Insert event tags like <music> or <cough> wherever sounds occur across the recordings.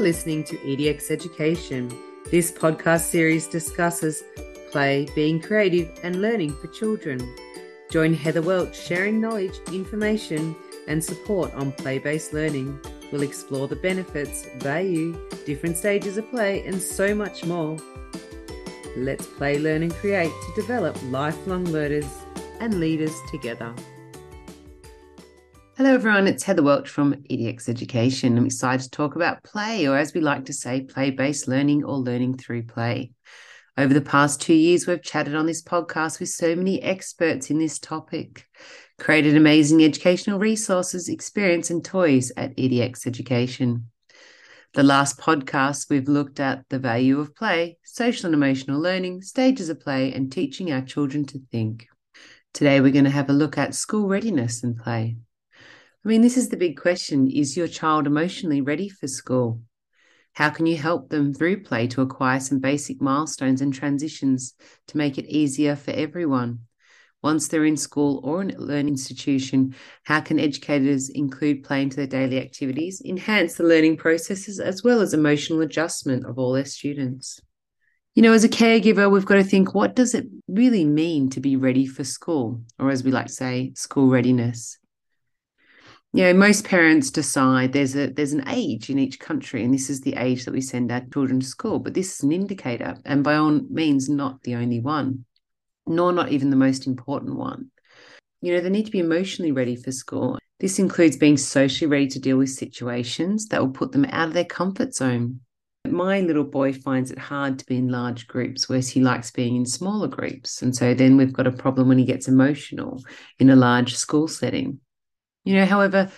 Listening to EDX Education. This podcast series discusses play, being creative, and learning for children. Join Heather Welch sharing knowledge, information, and support on play based learning. We'll explore the benefits, value, different stages of play, and so much more. Let's play, learn, and create to develop lifelong learners and leaders together. Hello, everyone. It's Heather Welch from EDX Education. I'm excited to talk about play, or as we like to say, play based learning or learning through play. Over the past two years, we've chatted on this podcast with so many experts in this topic, created amazing educational resources, experience, and toys at EDX Education. The last podcast, we've looked at the value of play, social and emotional learning, stages of play, and teaching our children to think. Today, we're going to have a look at school readiness and play. I mean, this is the big question Is your child emotionally ready for school? How can you help them through play to acquire some basic milestones and transitions to make it easier for everyone? Once they're in school or in a learning institution, how can educators include play into their daily activities, enhance the learning processes, as well as emotional adjustment of all their students? You know, as a caregiver, we've got to think what does it really mean to be ready for school, or as we like to say, school readiness? You know most parents decide there's a there's an age in each country and this is the age that we send our children to school but this is an indicator and by all means not the only one nor not even the most important one you know they need to be emotionally ready for school this includes being socially ready to deal with situations that will put them out of their comfort zone my little boy finds it hard to be in large groups, whereas he likes being in smaller groups. And so then we've got a problem when he gets emotional in a large school setting. You know, however,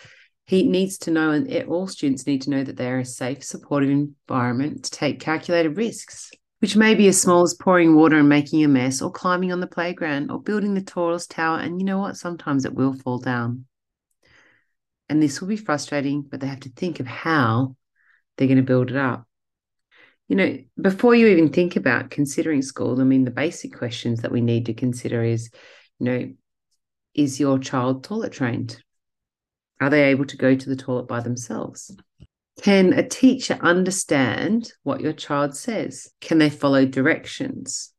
he needs to know, and all students need to know that they're a safe, supportive environment to take calculated risks, which may be as small as pouring water and making a mess, or climbing on the playground, or building the tallest tower. And you know what? Sometimes it will fall down. And this will be frustrating, but they have to think of how they're going to build it up. You know, before you even think about considering school, I mean, the basic questions that we need to consider is, you know, is your child toilet trained? Are they able to go to the toilet by themselves? Can a teacher understand what your child says? Can they follow directions?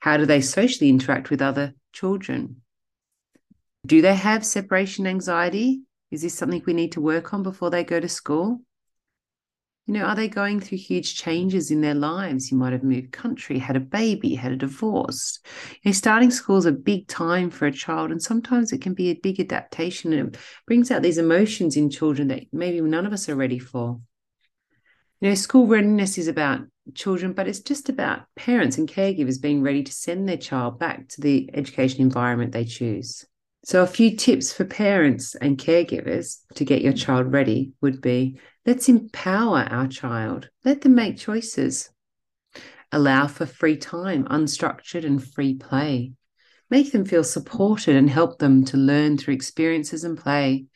How do they socially interact with other children? Do they have separation anxiety? Is this something we need to work on before they go to school? You know, are they going through huge changes in their lives? You might have moved country, had a baby, had a divorce. You know, starting school is a big time for a child, and sometimes it can be a big adaptation and it brings out these emotions in children that maybe none of us are ready for. You know, school readiness is about children, but it's just about parents and caregivers being ready to send their child back to the education environment they choose. So, a few tips for parents and caregivers to get your child ready would be let's empower our child, let them make choices, allow for free time, unstructured and free play, make them feel supported and help them to learn through experiences and play.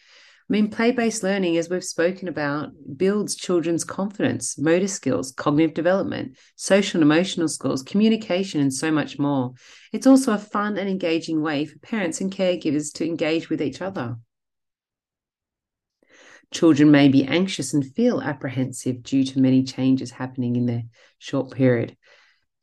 I mean, play based learning, as we've spoken about, builds children's confidence, motor skills, cognitive development, social and emotional skills, communication, and so much more. It's also a fun and engaging way for parents and caregivers to engage with each other. Children may be anxious and feel apprehensive due to many changes happening in their short period.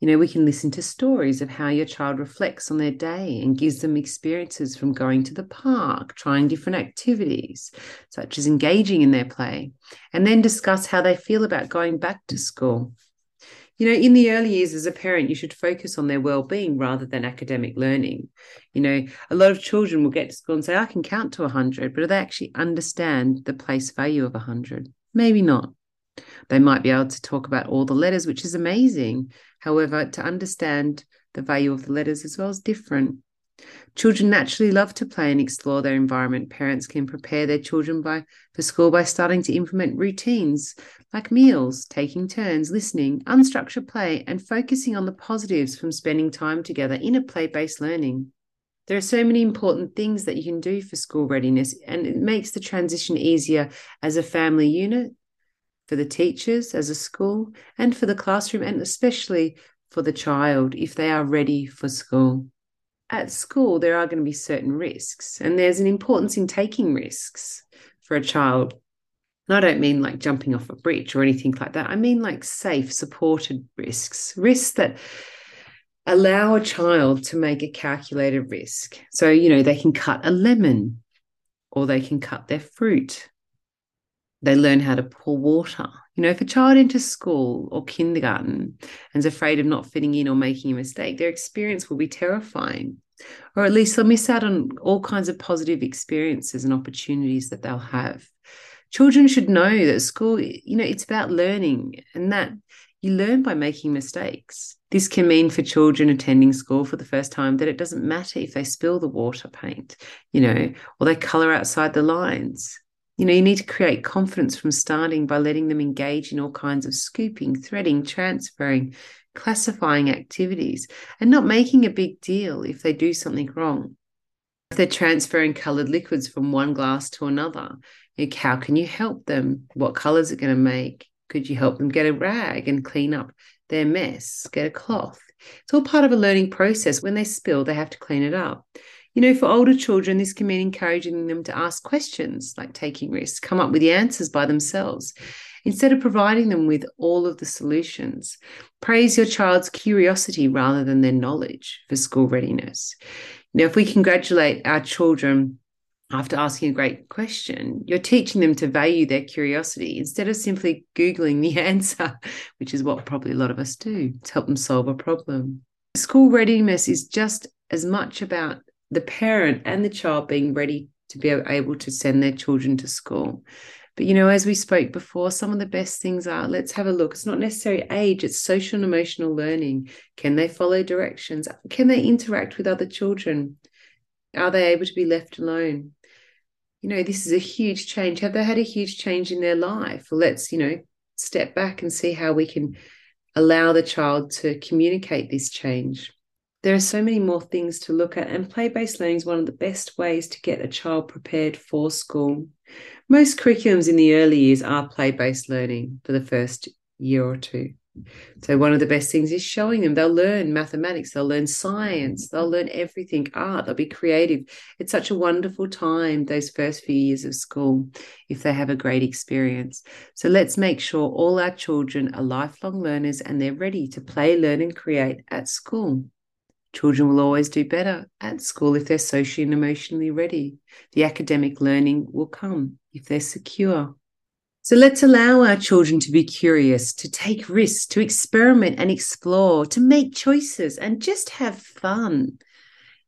You know, we can listen to stories of how your child reflects on their day and gives them experiences from going to the park, trying different activities, such as engaging in their play, and then discuss how they feel about going back to school. You know, in the early years as a parent, you should focus on their well-being rather than academic learning. You know, a lot of children will get to school and say, I can count to 100, but do they actually understand the place value of 100? Maybe not. They might be able to talk about all the letters, which is amazing. However, to understand the value of the letters as well is different. Children naturally love to play and explore their environment. Parents can prepare their children by for school by starting to implement routines like meals, taking turns, listening, unstructured play, and focusing on the positives from spending time together in a play-based learning. There are so many important things that you can do for school readiness, and it makes the transition easier as a family unit for the teachers as a school and for the classroom, and especially for the child if they are ready for school. At school, there are going to be certain risks, and there's an importance in taking risks for a child. And I don't mean like jumping off a bridge or anything like that. I mean like safe, supported risks, risks that allow a child to make a calculated risk. So, you know, they can cut a lemon or they can cut their fruit. They learn how to pour water. You know, if a child enters school or kindergarten and is afraid of not fitting in or making a mistake, their experience will be terrifying. Or at least they'll miss out on all kinds of positive experiences and opportunities that they'll have. Children should know that school, you know, it's about learning and that you learn by making mistakes. This can mean for children attending school for the first time that it doesn't matter if they spill the water paint, you know, or they color outside the lines. You know, you need to create confidence from starting by letting them engage in all kinds of scooping, threading, transferring, classifying activities, and not making a big deal if they do something wrong. If they're transferring colored liquids from one glass to another, like how can you help them? What colors are going to make? Could you help them get a rag and clean up their mess? Get a cloth. It's all part of a learning process. When they spill, they have to clean it up. You know, for older children, this can mean encouraging them to ask questions, like taking risks, come up with the answers by themselves, instead of providing them with all of the solutions. Praise your child's curiosity rather than their knowledge for school readiness. Now, if we congratulate our children after asking a great question, you're teaching them to value their curiosity instead of simply Googling the <laughs> answer, which is what probably a lot of us do to help them solve a problem. School readiness is just as much about the parent and the child being ready to be able to send their children to school. But you know, as we spoke before, some of the best things are let's have a look. It's not necessarily age, it's social and emotional learning. Can they follow directions? Can they interact with other children? Are they able to be left alone? You know, this is a huge change. Have they had a huge change in their life? Let's, you know, step back and see how we can allow the child to communicate this change there are so many more things to look at, and play based learning is one of the best ways to get a child prepared for school. Most curriculums in the early years are play based learning for the first year or two. So, one of the best things is showing them they'll learn mathematics, they'll learn science, they'll learn everything art, they'll be creative. It's such a wonderful time, those first few years of school, if they have a great experience. So, let's make sure all our children are lifelong learners and they're ready to play, learn, and create at school. Children will always do better at school if they're socially and emotionally ready. The academic learning will come if they're secure. So let's allow our children to be curious, to take risks, to experiment and explore, to make choices and just have fun.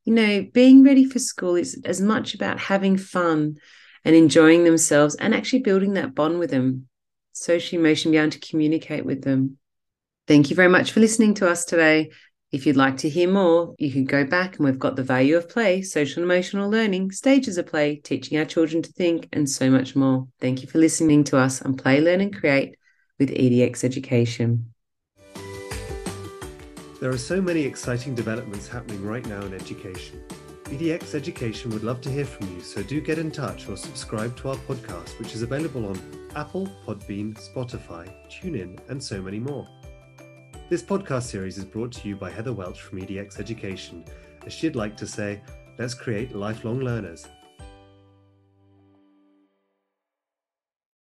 You know, being ready for school is as much about having fun and enjoying themselves and actually building that bond with them, socially, emotionally, be able to communicate with them. Thank you very much for listening to us today. If you'd like to hear more, you can go back and we've got the value of play, social and emotional learning, stages of play, teaching our children to think, and so much more. Thank you for listening to us on Play, Learn and Create with EDX Education. There are so many exciting developments happening right now in education. EDX Education would love to hear from you, so do get in touch or subscribe to our podcast, which is available on Apple, Podbean, Spotify, TuneIn, and so many more. This podcast series is brought to you by Heather Welch from EDX Education, as she'd like to say, let's create lifelong learners.